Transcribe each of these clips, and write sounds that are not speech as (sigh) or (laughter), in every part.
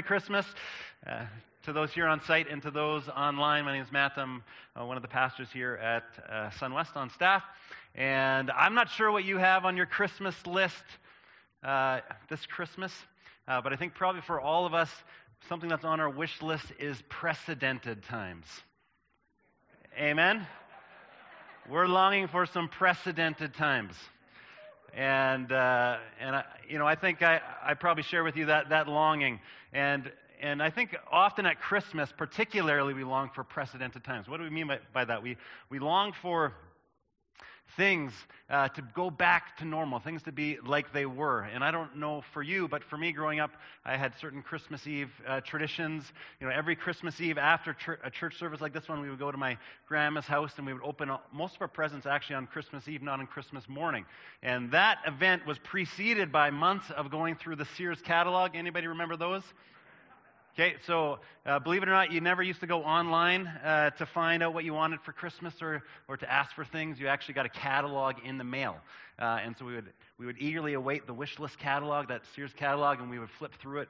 Merry Christmas uh, to those here on site and to those online. My name is Matt. I'm uh, one of the pastors here at uh, SunWest on staff. And I'm not sure what you have on your Christmas list uh, this Christmas, uh, but I think probably for all of us, something that's on our wish list is precedented times. Amen? We're longing for some precedented times. And, uh, and I, you know, I think I, I probably share with you that, that longing. And, and I think often at Christmas, particularly, we long for precedented times. What do we mean by, by that? We, we long for things uh, to go back to normal, things to be like they were. And I don't know for you, but for me growing up, I had certain Christmas Eve uh, traditions. You know, every Christmas Eve after a church service like this one, we would go to my grandma's house and we would open most of our presents actually on Christmas Eve, not on Christmas morning. And that event was preceded by months of going through the Sears catalog. Anybody remember those? Okay, so uh, believe it or not, you never used to go online uh, to find out what you wanted for Christmas or, or to ask for things. You actually got a catalog in the mail. Uh, and so we would, we would eagerly await the wish list catalog, that Sears catalog, and we would flip through it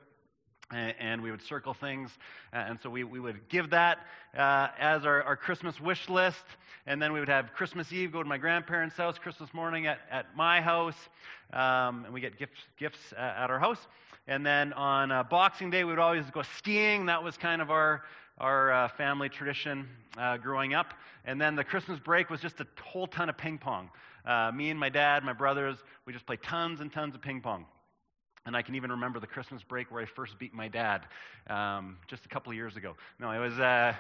and, and we would circle things. Uh, and so we, we would give that uh, as our, our Christmas wish list. And then we would have Christmas Eve, go to my grandparents' house, Christmas morning at, at my house, um, and we get gifts, gifts at our house. And then on uh, Boxing Day, we would always go skiing. That was kind of our, our uh, family tradition uh, growing up. And then the Christmas break was just a whole ton of ping pong. Uh, me and my dad, my brothers, we just played tons and tons of ping pong. And I can even remember the Christmas break where I first beat my dad um, just a couple of years ago. No, it was uh,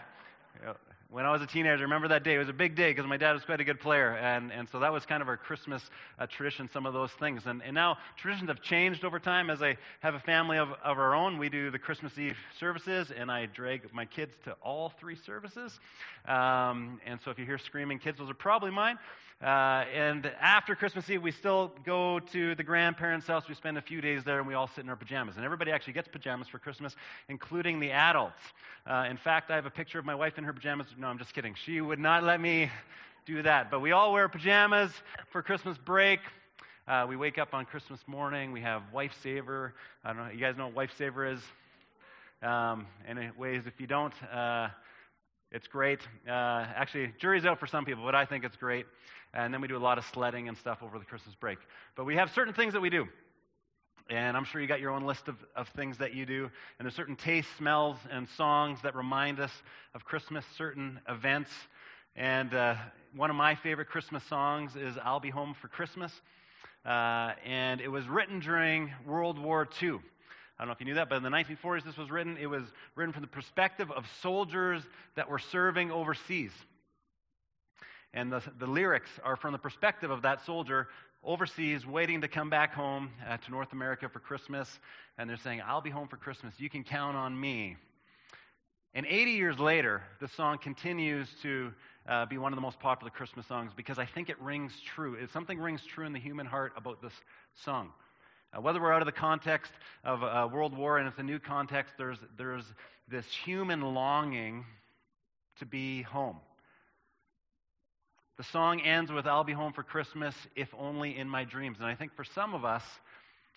when I was a teenager, remember that day? It was a big day because my dad was quite a good player. And, and so that was kind of our Christmas uh, tradition, some of those things. And, and now traditions have changed over time. As I have a family of, of our own, we do the Christmas Eve services, and I drag my kids to all three services. Um, and so if you hear screaming kids, those are probably mine. Uh, and after Christmas Eve, we still go to the grandparents' house. We spend a few days there, and we all sit in our pajamas. And everybody actually gets pajamas for Christmas, including the adults. Uh, in fact, I have a picture of my wife in her pajamas. No, I'm just kidding. She would not let me do that. But we all wear pajamas for Christmas break. Uh, we wake up on Christmas morning. We have Wife Saver. I don't know. You guys know what Wife Saver is? Um, anyways, if you don't, uh, it's great. Uh, actually, jury's out for some people, but I think it's great. And then we do a lot of sledding and stuff over the Christmas break. But we have certain things that we do. And I'm sure you got your own list of, of things that you do. And there's certain tastes, smells, and songs that remind us of Christmas, certain events. And uh, one of my favorite Christmas songs is I'll Be Home for Christmas. Uh, and it was written during World War II. I don't know if you knew that, but in the 1940s, this was written. It was written from the perspective of soldiers that were serving overseas. And the, the lyrics are from the perspective of that soldier overseas waiting to come back home uh, to North America for Christmas. And they're saying, I'll be home for Christmas. You can count on me. And 80 years later, the song continues to uh, be one of the most popular Christmas songs because I think it rings true. It, something rings true in the human heart about this song. Uh, whether we're out of the context of uh, World War and it's a new context, there's, there's this human longing to be home. The song ends with, I'll be home for Christmas, if only in my dreams. And I think for some of us,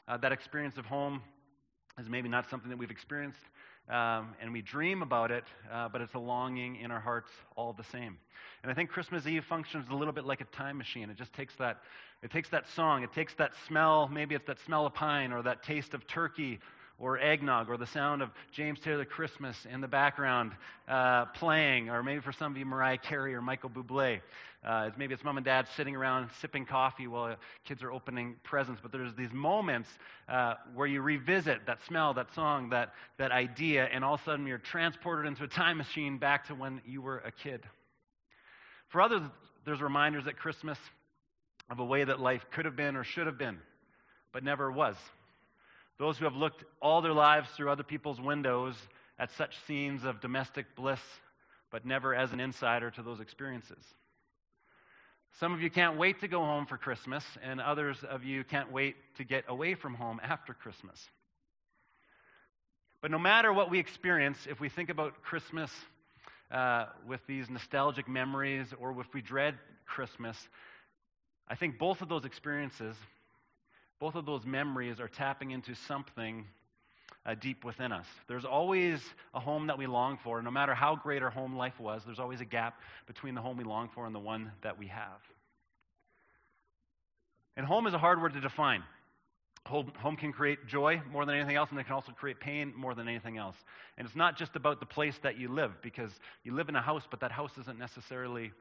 uh, that experience of home is maybe not something that we've experienced, um, and we dream about it, uh, but it's a longing in our hearts all the same. And I think Christmas Eve functions a little bit like a time machine. It just takes that, it takes that song, it takes that smell, maybe it's that smell of pine or that taste of turkey or eggnog or the sound of James Taylor Christmas in the background uh, playing, or maybe for some of you, Mariah Carey or Michael Bublé. Uh, maybe it's mom and dad sitting around sipping coffee while kids are opening presents. But there's these moments uh, where you revisit that smell, that song, that, that idea, and all of a sudden you're transported into a time machine back to when you were a kid. For others, there's reminders at Christmas of a way that life could have been or should have been, but never was. Those who have looked all their lives through other people's windows at such scenes of domestic bliss, but never as an insider to those experiences. Some of you can't wait to go home for Christmas, and others of you can't wait to get away from home after Christmas. But no matter what we experience, if we think about Christmas uh, with these nostalgic memories or if we dread Christmas, I think both of those experiences, both of those memories are tapping into something uh, deep within us. There's always a home that we long for. No matter how great our home life was, there's always a gap between the home we long for and the one that we have. And home is a hard word to define. Home can create joy more than anything else, and it can also create pain more than anything else. And it's not just about the place that you live, because you live in a house, but that house isn't necessarily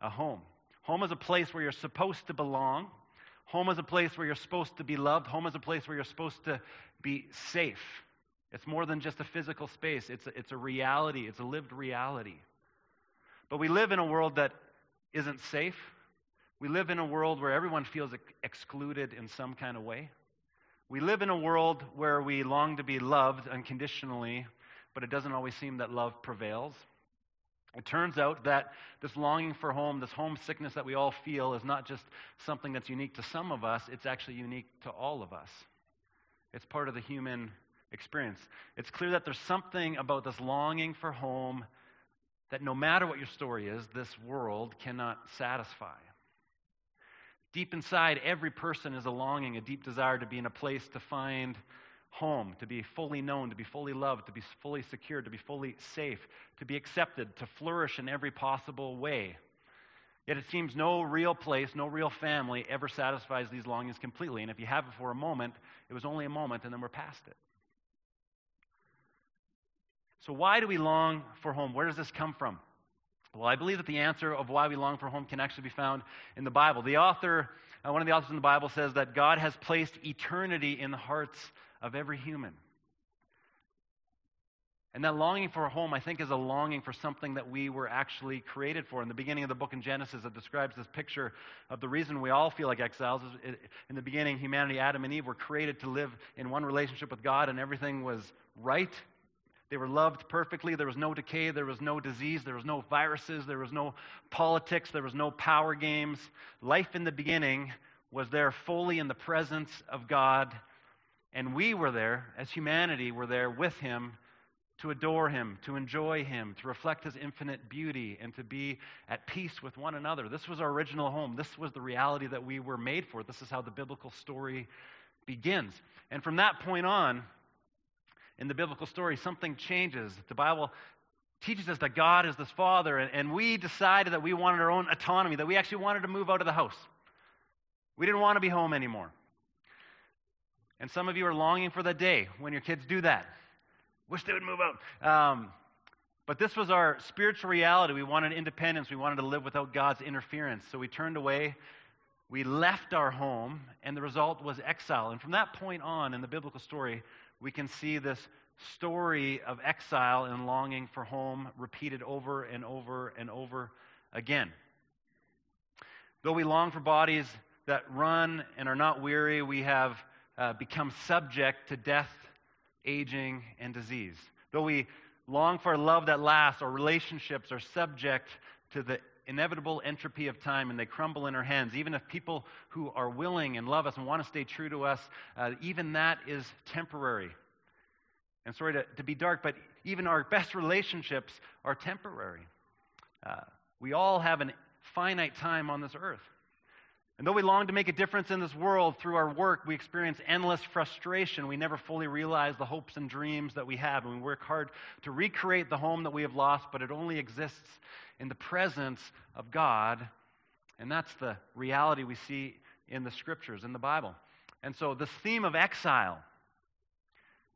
a home. Home is a place where you're supposed to belong. Home is a place where you're supposed to be loved. Home is a place where you're supposed to be safe. It's more than just a physical space, it's a, it's a reality, it's a lived reality. But we live in a world that isn't safe. We live in a world where everyone feels excluded in some kind of way. We live in a world where we long to be loved unconditionally, but it doesn't always seem that love prevails. It turns out that this longing for home, this homesickness that we all feel, is not just something that's unique to some of us, it's actually unique to all of us. It's part of the human experience. It's clear that there's something about this longing for home that no matter what your story is, this world cannot satisfy. Deep inside, every person is a longing, a deep desire to be in a place to find home, to be fully known, to be fully loved, to be fully secure, to be fully safe, to be accepted, to flourish in every possible way. Yet it seems no real place, no real family ever satisfies these longings completely. And if you have it for a moment, it was only a moment, and then we're past it. So, why do we long for home? Where does this come from? Well, I believe that the answer of why we long for home can actually be found in the Bible. The author, uh, one of the authors in the Bible says that God has placed eternity in the hearts of every human. And that longing for a home, I think, is a longing for something that we were actually created for. In the beginning of the book in Genesis, it describes this picture of the reason we all feel like exiles. In the beginning, humanity, Adam and Eve, were created to live in one relationship with God, and everything was right they were loved perfectly. There was no decay. There was no disease. There was no viruses. There was no politics. There was no power games. Life in the beginning was there fully in the presence of God. And we were there, as humanity, were there with Him to adore Him, to enjoy Him, to reflect His infinite beauty, and to be at peace with one another. This was our original home. This was the reality that we were made for. This is how the biblical story begins. And from that point on, in the biblical story, something changes. The Bible teaches us that God is this Father, and, and we decided that we wanted our own autonomy, that we actually wanted to move out of the house. We didn't want to be home anymore. And some of you are longing for the day when your kids do that. Wish they would move out. Um, but this was our spiritual reality. We wanted independence. We wanted to live without God's interference. So we turned away. We left our home, and the result was exile. And from that point on in the biblical story, we can see this story of exile and longing for home repeated over and over and over again. Though we long for bodies that run and are not weary, we have uh, become subject to death, aging, and disease. Though we long for love that lasts, our relationships are subject to the inevitable entropy of time and they crumble in our hands. Even if people who are willing and love us and want to stay true to us, uh, even that is temporary. And sorry to, to be dark, but even our best relationships are temporary. Uh, we all have a finite time on this earth. And though we long to make a difference in this world through our work, we experience endless frustration. We never fully realize the hopes and dreams that we have. And we work hard to recreate the home that we have lost, but it only exists in the presence of God. And that's the reality we see in the scriptures, in the Bible. And so, this theme of exile,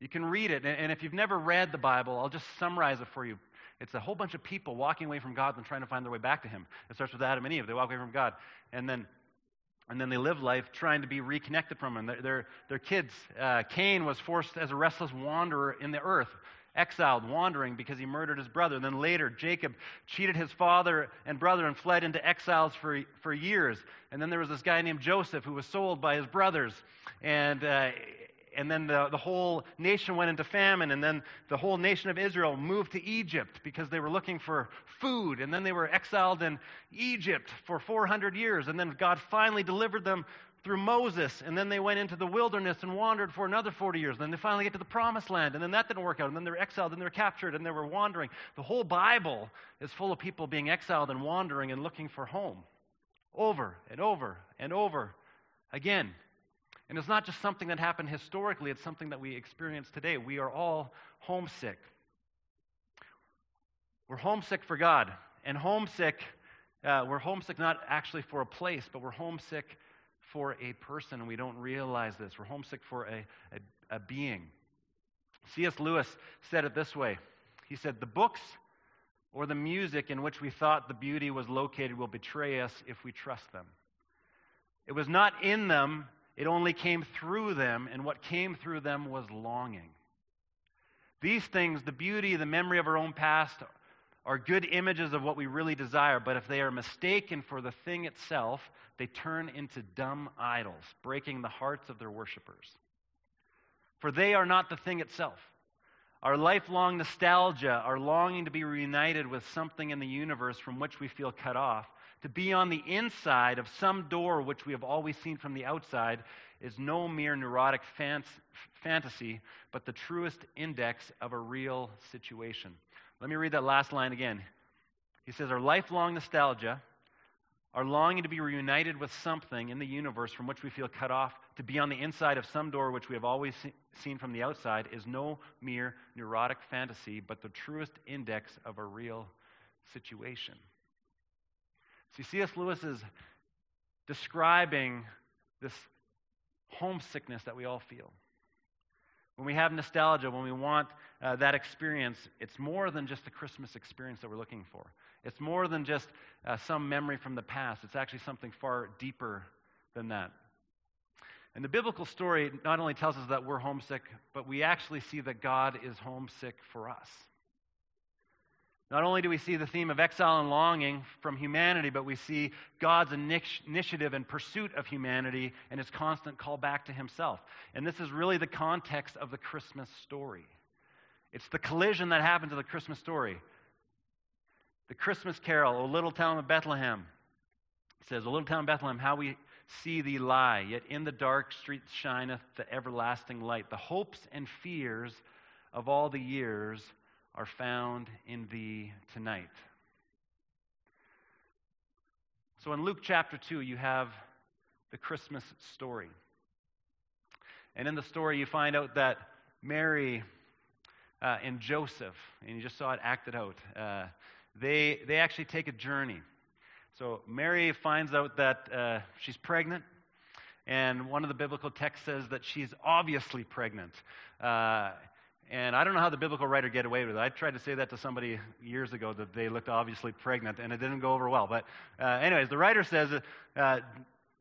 you can read it. And if you've never read the Bible, I'll just summarize it for you. It's a whole bunch of people walking away from God and trying to find their way back to Him. It starts with Adam and Eve. They walk away from God. And then and then they live life trying to be reconnected from him. Their, their, kids, uh, Cain was forced as a restless wanderer in the earth, exiled, wandering because he murdered his brother. And then later, Jacob cheated his father and brother and fled into exiles for, for years. And then there was this guy named Joseph who was sold by his brothers. And uh, and then the, the whole nation went into famine, and then the whole nation of Israel moved to Egypt because they were looking for food, and then they were exiled in Egypt for 400 years, and then God finally delivered them through Moses, and then they went into the wilderness and wandered for another 40 years. and Then they finally get to the promised land, and then that didn't work out, and then they're exiled, and they're captured, and they were wandering. The whole Bible is full of people being exiled and wandering and looking for home over and over and over again. And it's not just something that happened historically, it's something that we experience today. We are all homesick. We're homesick for God. And homesick, uh, we're homesick not actually for a place, but we're homesick for a person, and we don't realize this. We're homesick for a, a, a being. C.S. Lewis said it this way He said, The books or the music in which we thought the beauty was located will betray us if we trust them. It was not in them, it only came through them, and what came through them was longing. These things, the beauty, the memory of our own past, are good images of what we really desire, but if they are mistaken for the thing itself, they turn into dumb idols, breaking the hearts of their worshippers. For they are not the thing itself. Our lifelong nostalgia, our longing to be reunited with something in the universe from which we feel cut off, to be on the inside of some door which we have always seen from the outside, is no mere neurotic fantasy, but the truest index of a real situation. Let me read that last line again. He says, Our lifelong nostalgia, our longing to be reunited with something in the universe from which we feel cut off, to be on the inside of some door which we have always seen from the outside, is no mere neurotic fantasy, but the truest index of a real situation. See, C.S. Lewis is describing this homesickness that we all feel. When we have nostalgia, when we want uh, that experience, it's more than just a Christmas experience that we're looking for. It's more than just uh, some memory from the past. It's actually something far deeper than that. And the biblical story not only tells us that we're homesick, but we actually see that God is homesick for us. Not only do we see the theme of exile and longing from humanity, but we see God's initiative and pursuit of humanity and his constant call back to himself. And this is really the context of the Christmas story. It's the collision that happens in the Christmas story. The Christmas carol, O little town of Bethlehem, says, O little town of Bethlehem, how we see thee lie, yet in the dark streets shineth the everlasting light. The hopes and fears of all the years are found in thee tonight. So in Luke chapter 2, you have the Christmas story. And in the story, you find out that Mary uh, and Joseph, and you just saw it acted out, uh, they, they actually take a journey. So Mary finds out that uh, she's pregnant, and one of the biblical texts says that she's obviously pregnant. And I don't know how the biblical writer get away with it. I tried to say that to somebody years ago that they looked obviously pregnant, and it didn't go over well. But, uh, anyways, the writer says uh,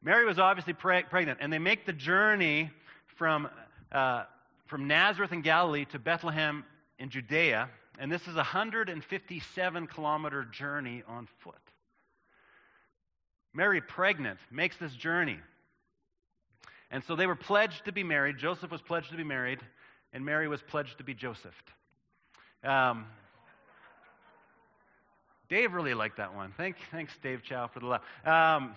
Mary was obviously pre- pregnant, and they make the journey from, uh, from Nazareth in Galilee to Bethlehem in Judea, and this is a 157 kilometer journey on foot. Mary, pregnant, makes this journey. And so they were pledged to be married. Joseph was pledged to be married and Mary was pledged to be Joseph. Um, Dave really liked that one. Thank, thanks, Dave Chow, for the love. Um,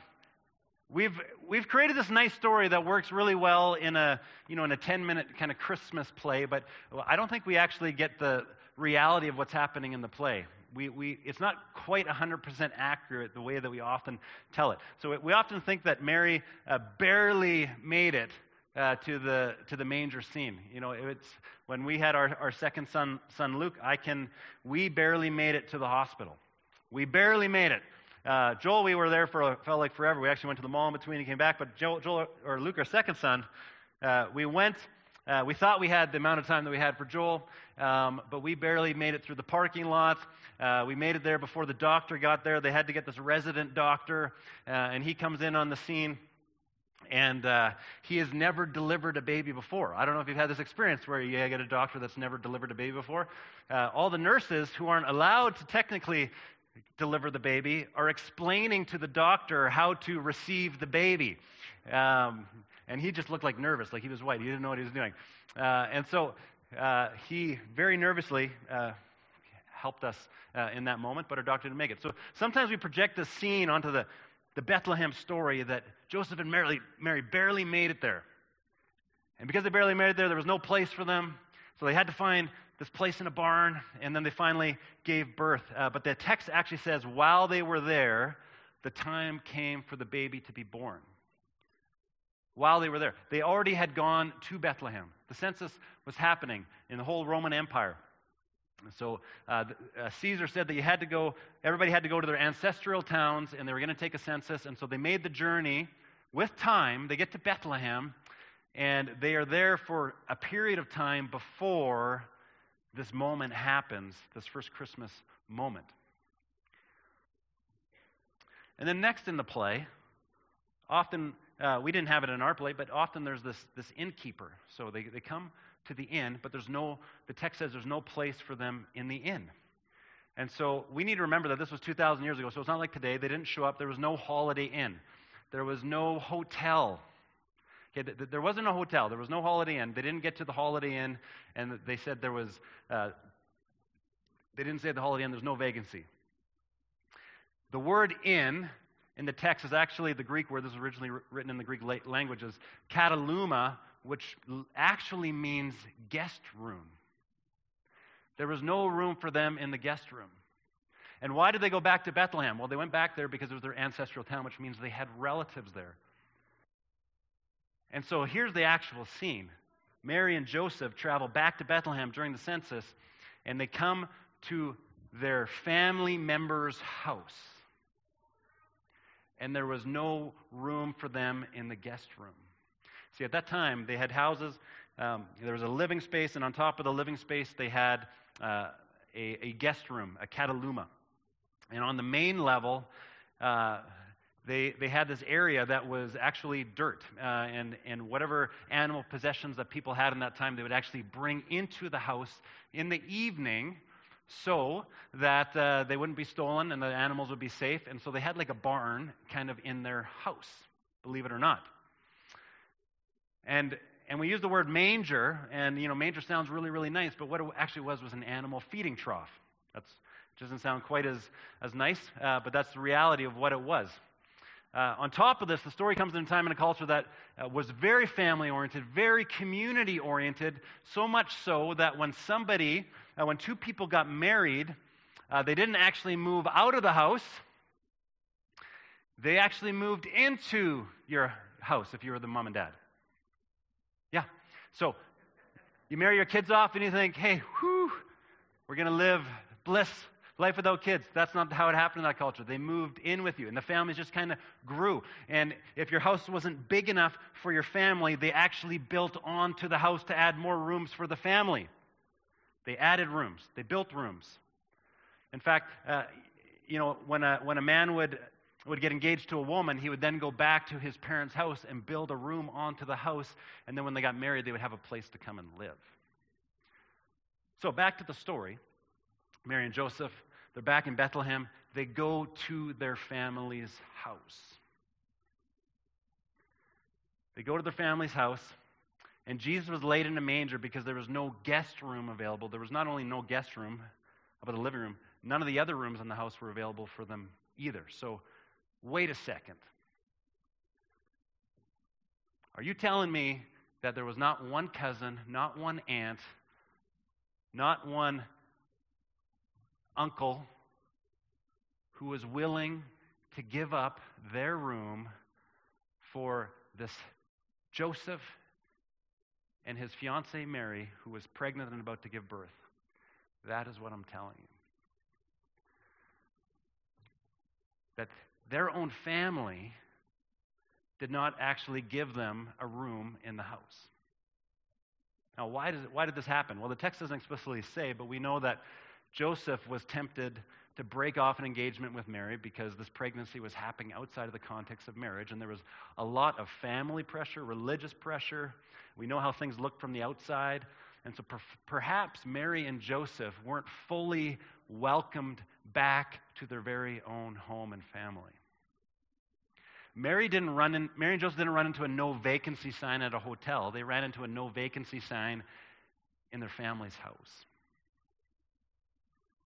we've, we've created this nice story that works really well in a, you know, in a 10-minute kind of Christmas play, but I don't think we actually get the reality of what's happening in the play. We, we, it's not quite 100% accurate the way that we often tell it. So we often think that Mary uh, barely made it uh, to the to the manger scene. You know, it's when we had our, our second son, son Luke. I can. We barely made it to the hospital. We barely made it. Uh, Joel, we were there for felt like forever. We actually went to the mall in between and came back. But Joel, Joel or Luke, our second son, uh, we went. Uh, we thought we had the amount of time that we had for Joel, um, but we barely made it through the parking lot. Uh, we made it there before the doctor got there. They had to get this resident doctor, uh, and he comes in on the scene and uh, he has never delivered a baby before. I don't know if you've had this experience where you get a doctor that's never delivered a baby before. Uh, all the nurses who aren't allowed to technically deliver the baby are explaining to the doctor how to receive the baby. Um, and he just looked like nervous, like he was white. He didn't know what he was doing. Uh, and so uh, he very nervously uh, helped us uh, in that moment, but our doctor didn't make it. So sometimes we project this scene onto the the Bethlehem story that Joseph and Mary, Mary barely made it there. And because they barely made it there, there was no place for them. So they had to find this place in a barn, and then they finally gave birth. Uh, but the text actually says, while they were there, the time came for the baby to be born. while they were there. They already had gone to Bethlehem. The census was happening in the whole Roman Empire. So uh, uh, Caesar said that you had to go, everybody had to go to their ancestral towns, and they were going to take a census. And so they made the journey with time. They get to Bethlehem, and they are there for a period of time before this moment happens, this first Christmas moment. And then next in the play, often uh, we didn't have it in our play, but often there's this, this innkeeper. So they, they come to the inn, but there's no, the text says there's no place for them in the inn. And so we need to remember that this was 2,000 years ago. So it's not like today. They didn't show up. There was no Holiday Inn. There was no hotel. Okay, there wasn't a hotel. There was no Holiday Inn. They didn't get to the Holiday Inn, and they said there was. Uh, they didn't say at the Holiday Inn there's no vacancy. The word "inn" in the text is actually the Greek word. This was originally written in the Greek language languages, kataluma, which actually means guest room. There was no room for them in the guest room. And why did they go back to Bethlehem? Well, they went back there because it was their ancestral town, which means they had relatives there. And so here's the actual scene Mary and Joseph travel back to Bethlehem during the census, and they come to their family member's house. And there was no room for them in the guest room. See, at that time, they had houses, um, there was a living space, and on top of the living space, they had uh, a, a, guest room, a kataluma. And on the main level, uh, they, they had this area that was actually dirt. Uh, and, and whatever animal possessions that people had in that time, they would actually bring into the house in the evening so that uh, they wouldn't be stolen and the animals would be safe. And so they had like a barn kind of in their house, believe it or not. And, and we use the word manger, and you know, manger sounds really, really nice, but what it actually was was an animal feeding trough. That doesn't sound quite as, as nice, uh, but that's the reality of what it was. Uh, on top of this, the story comes in a time and a culture that uh, was very family oriented, very community oriented, so much so that when somebody, uh, when two people got married, uh, they didn't actually move out of the house, they actually moved into your house if you were the mom and dad. So you marry your kids off and you think, hey, whew, we're going to live bliss Life without kids, that's not how it happened in that culture. They moved in with you, and the families just kind of grew. And if your house wasn't big enough for your family, they actually built onto the house to add more rooms for the family. They added rooms, they built rooms. In fact, uh, you know, when a, when a man would, would get engaged to a woman, he would then go back to his parents' house and build a room onto the house. And then when they got married, they would have a place to come and live. So back to the story. Mary and Joseph, they're back in Bethlehem. They go to their family's house. They go to their family's house, and Jesus was laid in a manger because there was no guest room available. There was not only no guest room, but a living room, none of the other rooms in the house were available for them either. So, wait a second. Are you telling me that there was not one cousin, not one aunt, not one uncle who was willing to give up their room for this Joseph and his fiancee Mary, who was pregnant and about to give birth. That is what I'm telling you. That their own family did not actually give them a room in the house. Now, why, does it, why did this happen? Well, the text doesn't explicitly say, but we know that Joseph was tempted to break off an engagement with Mary because this pregnancy was happening outside of the context of marriage, and there was a lot of family pressure, religious pressure. We know how things looked from the outside. And so per- perhaps Mary and Joseph weren't fully welcomed back to their very own home and family. Mary didn't run in, Mary and Joseph didn't run into a no vacancy sign at a hotel. They ran into a no vacancy sign in their family's house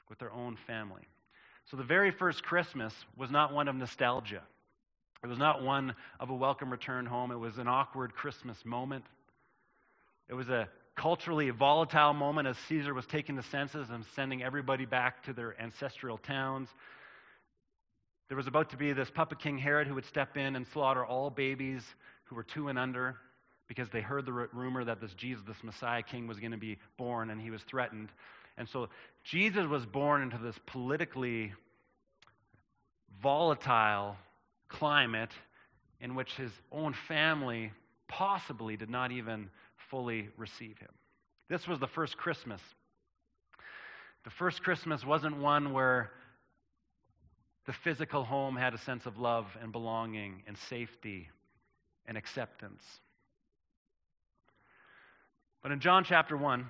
with their own family. So the very first Christmas was not one of nostalgia. It was not one of a welcome return home. It was an awkward Christmas moment. It was a culturally volatile moment as Caesar was taking the census and sending everybody back to their ancestral towns. There was about to be this puppet king Herod who would step in and slaughter all babies who were two and under because they heard the rumor that this Jesus, this Messiah king, was going to be born and he was threatened. And so Jesus was born into this politically volatile climate in which his own family possibly did not even fully receive him. This was the first Christmas. The first Christmas wasn't one where the physical home had a sense of love and belonging and safety and acceptance. But in John chapter 1,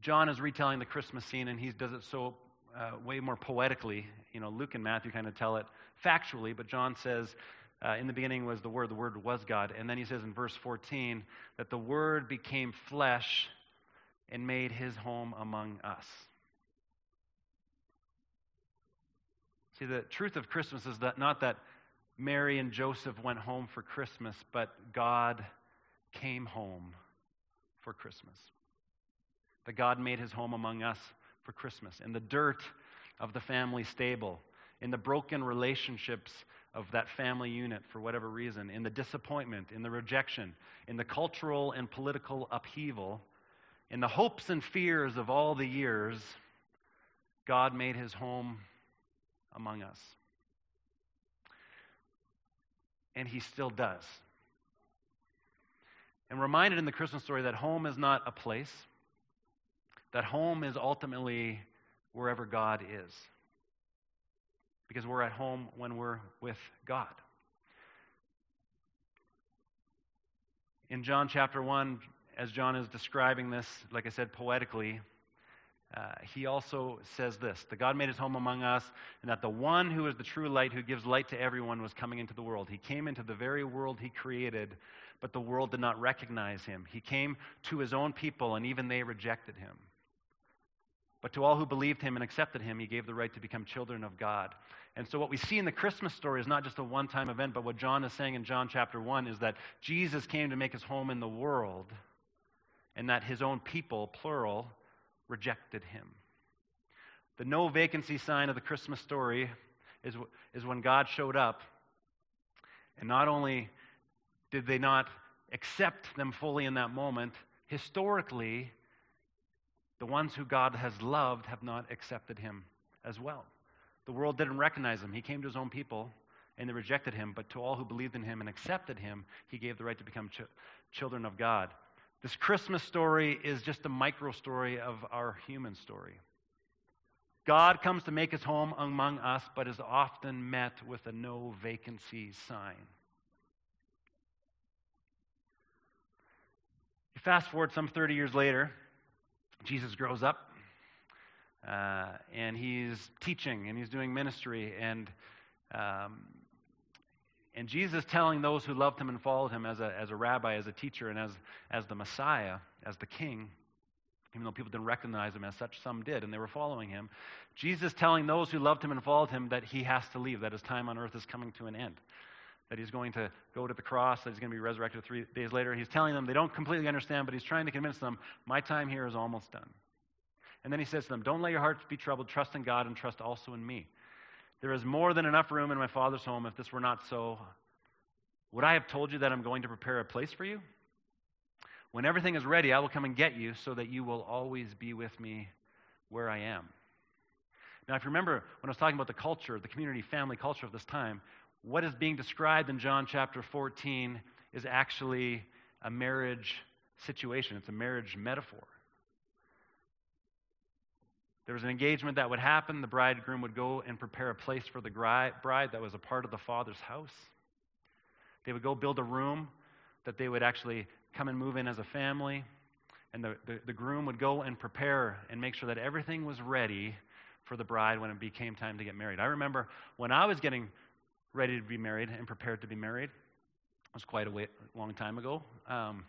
John is retelling the Christmas scene, and he does it so uh, way more poetically. You know, Luke and Matthew kind of tell it factually, but John says, uh, in the beginning was the Word, the Word was God. And then he says in verse 14 that the Word became flesh and made his home among us. See, the truth of Christmas is that not that Mary and Joseph went home for Christmas, but God came home for Christmas. That God made his home among us for Christmas. In the dirt of the family stable, in the broken relationships of that family unit for whatever reason, in the disappointment, in the rejection, in the cultural and political upheaval, in the hopes and fears of all the years, God made his home among us. And he still does. And reminded in the Christmas story that home is not a place, that home is ultimately wherever God is. Because we're at home when we're with God. In John chapter 1, as John is describing this, like I said, poetically, uh, he also says this that God made his home among us, and that the one who is the true light, who gives light to everyone, was coming into the world. He came into the very world he created, but the world did not recognize him. He came to his own people, and even they rejected him. But to all who believed him and accepted him, he gave the right to become children of God. And so, what we see in the Christmas story is not just a one time event, but what John is saying in John chapter 1 is that Jesus came to make his home in the world, and that his own people, plural, rejected him. The no vacancy sign of the Christmas story is, is when God showed up, and not only did they not accept them fully in that moment, historically, the ones who God has loved have not accepted him as well. The world didn't recognize him. He came to his own people and they rejected him, but to all who believed in him and accepted him, he gave the right to become ch- children of God. This Christmas story is just a micro story of our human story. God comes to make his home among us, but is often met with a no vacancy sign. You fast forward some 30 years later, Jesus grows up uh, and he's teaching and he's doing ministry and um, and Jesus telling those who loved him and followed him as a, as a rabbi, as a teacher, and as, as the Messiah, as the king, even though people didn't recognize him as such, some did, and they were following him. Jesus telling those who loved him and followed him that he has to leave, that his time on earth is coming to an end, that he's going to go to the cross, that he's going to be resurrected three days later. He's telling them, they don't completely understand, but he's trying to convince them, my time here is almost done. And then he says to them, Don't let your hearts be troubled. Trust in God and trust also in me. There is more than enough room in my Father's home. If this were not so, would I have told you that I'm going to prepare a place for you? When everything is ready, I will come and get you so that you will always be with me where I am. Now, if you remember when I was talking about the culture, the community family culture of this time, what is being described in John chapter 14 is actually a marriage situation, it's a marriage metaphor. There was an engagement that would happen. The bridegroom would go and prepare a place for the bride that was a part of the father's house. They would go build a room that they would actually come and move in as a family. And the, the, the, groom would go and prepare and make sure that everything was ready for the bride when it became time to get married. I remember when I was getting ready to be married and prepared to be married, it was quite a way, long time ago. Um,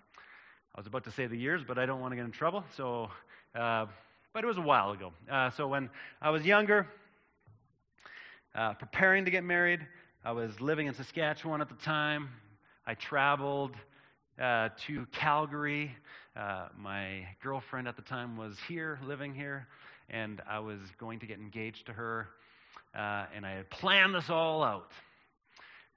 I was about to say the years, but I don't want to get in trouble. So, uh, but it was a while ago. Uh, so when I was younger, uh, preparing to get married, I was living in Saskatchewan at the time. I traveled uh, to Calgary. Uh, my girlfriend at the time was here, living here, and I was going to get engaged to her. Uh, and I had planned this all out.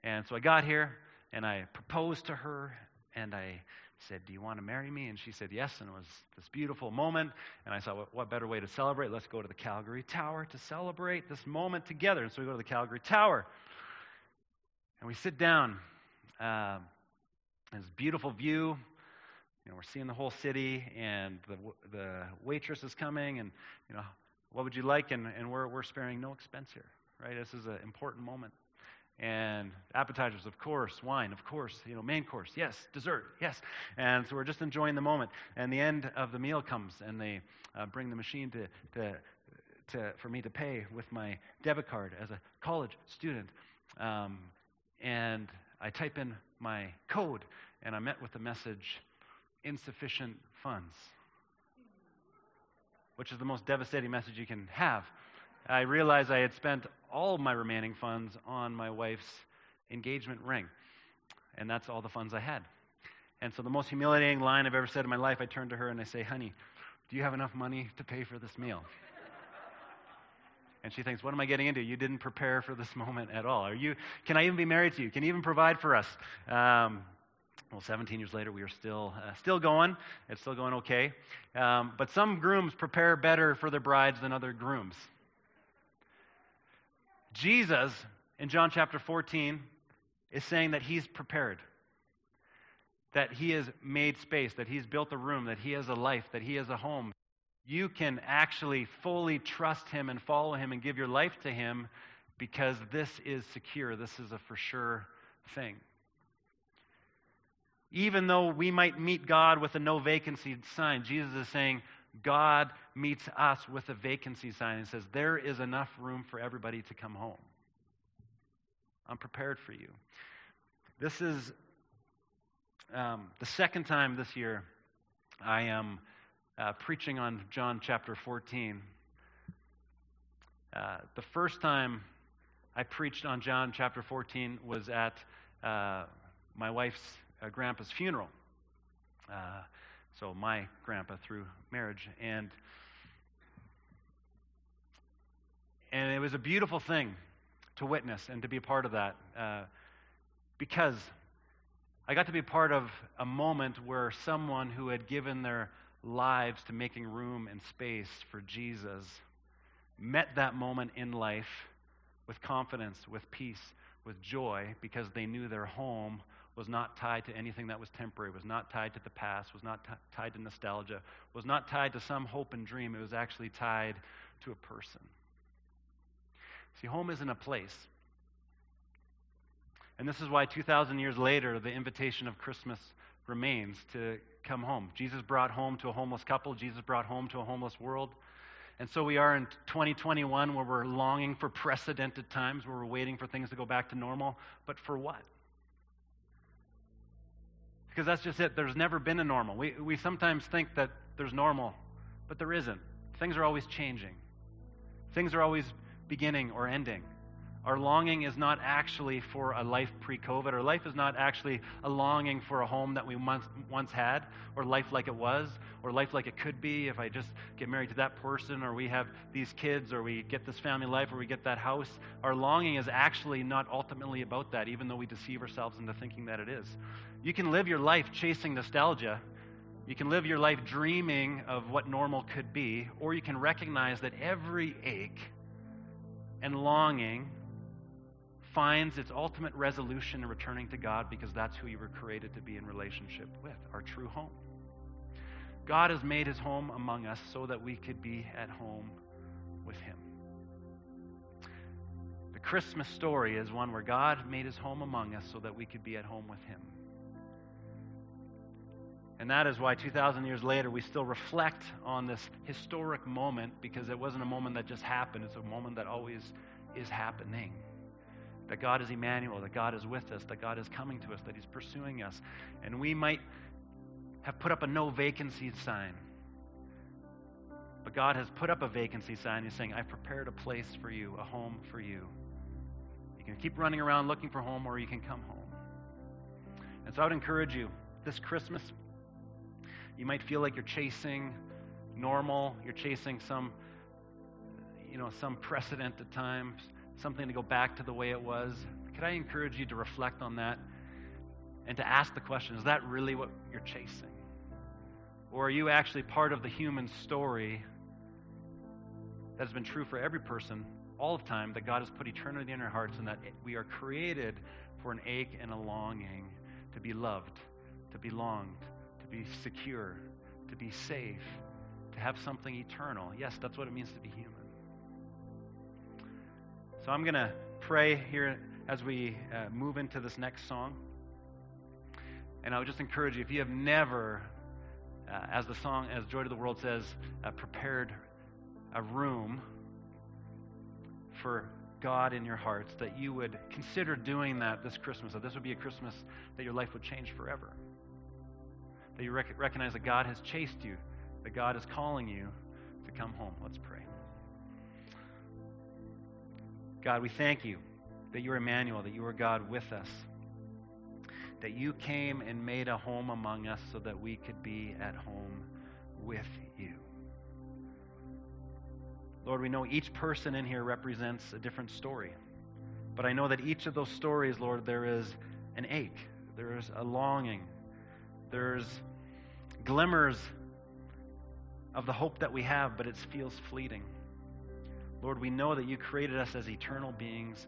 And so I got here. and I proposed to her, and I said, Do you want to marry me? And she said, Yes. And it was this beautiful moment. And I thought, What better way to celebrate? Let's go to the Calgary Tower to celebrate this moment together. And so we go to the Calgary Tower. And we sit down. Uh, this beautiful view. You know, we're seeing the whole city, and the, the waitress is coming, and, you know, what would you like? And, and we're, we're sparing no expense here, right? This is an important moment and appetizers, of course, wine, of course, you know, main course, yes, dessert, yes. And so we're just enjoying the moment. And the end of the meal comes, and they uh, bring the machine to, to, to, for me to pay with my debit card as a college student. Um, and I type in my code, and I'm met with the message insufficient funds, which is the most devastating message you can have. I realized I had spent all of my remaining funds on my wife's engagement ring. And that's all the funds I had. And so, the most humiliating line I've ever said in my life, I turn to her and I say, Honey, do you have enough money to pay for this meal? And she thinks, What am I getting into? You didn't prepare for this moment at all. Are you, can I even be married to you? Can you even provide for us? Um, well, 17 years later, we are still, uh, still going. It's still going okay. Um, but some grooms prepare better for their brides than other grooms. Jesus, in John chapter 14, is saying that he's prepared, that he has made space, that he's built a room, that he has a life, that he has a home. You can actually fully trust him and follow him and give your life to him because this is secure. This is a for sure thing. Even though we might meet God with a no vacancy sign, Jesus is saying, God meets us with a vacancy sign and says, There is enough room for everybody to come home. I'm prepared for you. This is um, the second time this year I am uh, preaching on John chapter 14. Uh, the first time I preached on John chapter 14 was at uh, my wife's uh, grandpa's funeral. So my grandpa through marriage. And, and it was a beautiful thing to witness and to be a part of that uh, because I got to be part of a moment where someone who had given their lives to making room and space for Jesus met that moment in life with confidence, with peace, with joy, because they knew their home was not tied to anything that was temporary, was not tied to the past, was not t- tied to nostalgia, was not tied to some hope and dream. It was actually tied to a person. See, home isn't a place. And this is why 2,000 years later, the invitation of Christmas remains to come home. Jesus brought home to a homeless couple, Jesus brought home to a homeless world. And so we are in 2021 where we're longing for precedented times, where we're waiting for things to go back to normal. But for what? Because that's just it. There's never been a normal. We, we sometimes think that there's normal, but there isn't. Things are always changing, things are always beginning or ending. Our longing is not actually for a life pre COVID. Our life is not actually a longing for a home that we once, once had, or life like it was, or life like it could be if I just get married to that person, or we have these kids, or we get this family life, or we get that house. Our longing is actually not ultimately about that, even though we deceive ourselves into thinking that it is. You can live your life chasing nostalgia. You can live your life dreaming of what normal could be, or you can recognize that every ache and longing finds its ultimate resolution in returning to God because that's who you were created to be in relationship with, our true home. God has made his home among us so that we could be at home with him. The Christmas story is one where God made his home among us so that we could be at home with him. And that is why 2,000 years later, we still reflect on this historic moment because it wasn't a moment that just happened, it's a moment that always is happening that God is Emmanuel, that God is with us, that God is coming to us, that He's pursuing us. And we might have put up a no vacancy sign. But God has put up a vacancy sign. He's saying, I've prepared a place for you, a home for you. You can keep running around looking for home, or you can come home. And so I would encourage you this Christmas, you might feel like you're chasing normal, you're chasing some, you know, some precedent at times something to go back to the way it was. Could I encourage you to reflect on that? and to ask the question is that really what you're chasing? Or are you actually part of the human story that has been true for every person all of time that God has put eternity in our hearts and that we are created for an ache and a longing to be loved, to be longed, to be secure, to be safe, to have something eternal. Yes, that's what it means to be human. So I'm going to pray here as we uh, move into this next song. And I would just encourage you, if you have never, uh, as the song, as Joy to the World says, uh, prepared a room for God in your hearts, that you would consider doing that this Christmas, that this would be a Christmas that your life would change forever. That you rec- recognize that God has chased you, that God is calling you to come home. Let's pray. God, we thank you that you are Emmanuel, that you are God with us, that you came and made a home among us so that we could be at home with you. Lord, we know each person in here represents a different story. But I know that each of those stories, Lord, there is an ache, there is a longing, there's glimmers of the hope that we have, but it feels fleeting. Lord, we know that you created us as eternal beings.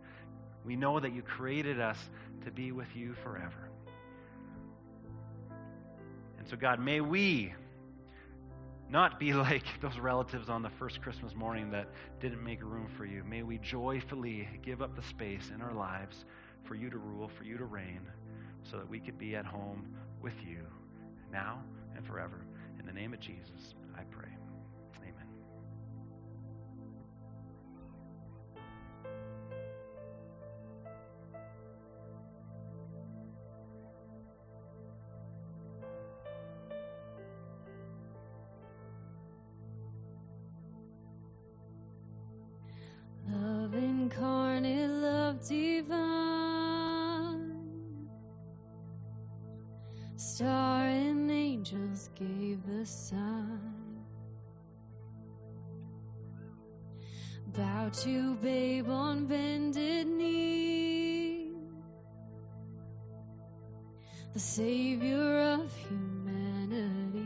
We know that you created us to be with you forever. And so, God, may we not be (laughs) like those relatives on the first Christmas morning that didn't make room for you. May we joyfully give up the space in our lives for you to rule, for you to reign, so that we could be at home with you now and forever. In the name of Jesus, I pray. To babe on bended knee, the Savior of humanity.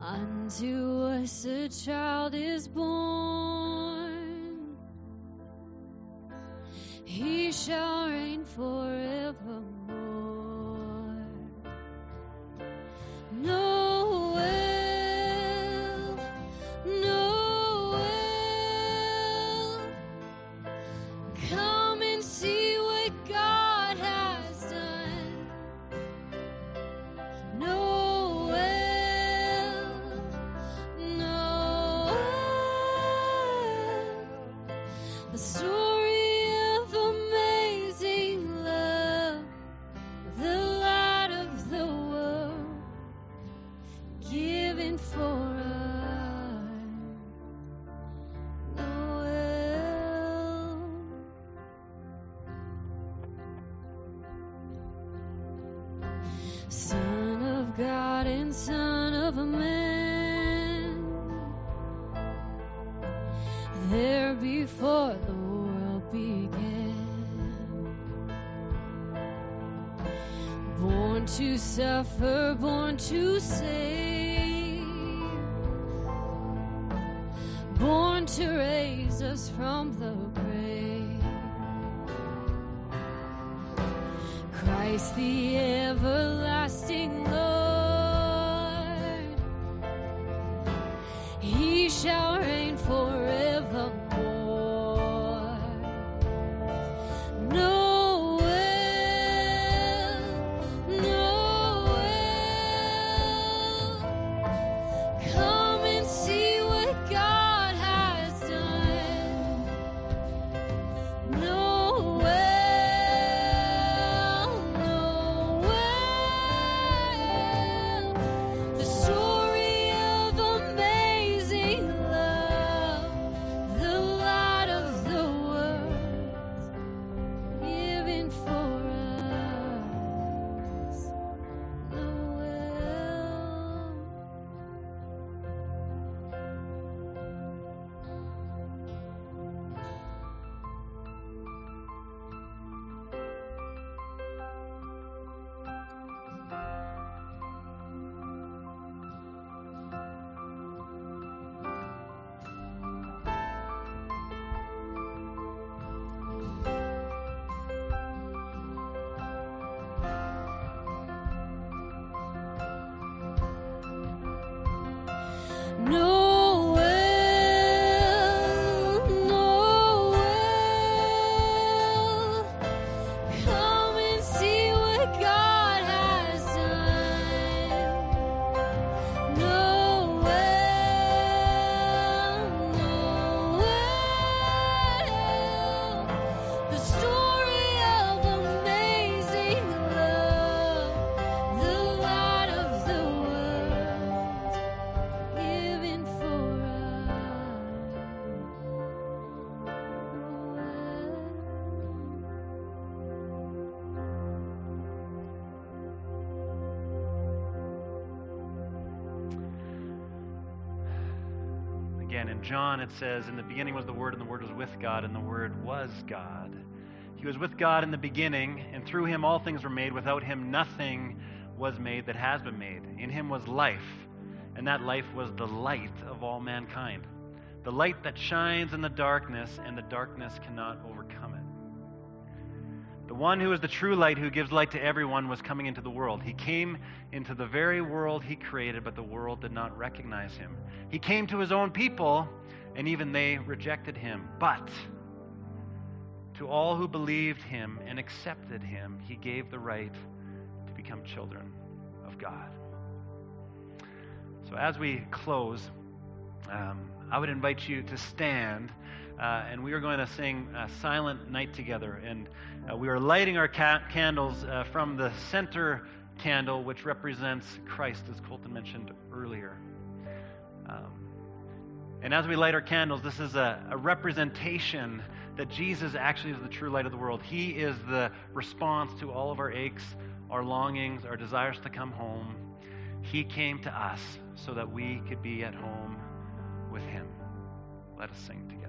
Unto us a child is born, to save, born to raise us from the grave. Christ the everlasting Lord, He shall reign forevermore. John it says, In the beginning was the Word, and the Word was with God, and the Word was God. He was with God in the beginning, and through him all things were made. Without him nothing was made that has been made. In him was life, and that life was the light of all mankind. The light that shines in the darkness, and the darkness cannot overcome. The one who is the true light, who gives light to everyone, was coming into the world. He came into the very world he created, but the world did not recognize him. He came to his own people, and even they rejected him. But to all who believed him and accepted him, he gave the right to become children of God. So as we close, um, I would invite you to stand, uh, and we are going to sing a silent night together. And uh, we are lighting our ca- candles uh, from the center candle, which represents Christ, as Colton mentioned earlier. Um, and as we light our candles, this is a, a representation that Jesus actually is the true light of the world. He is the response to all of our aches, our longings, our desires to come home. He came to us so that we could be at home with Him. Let us sing together.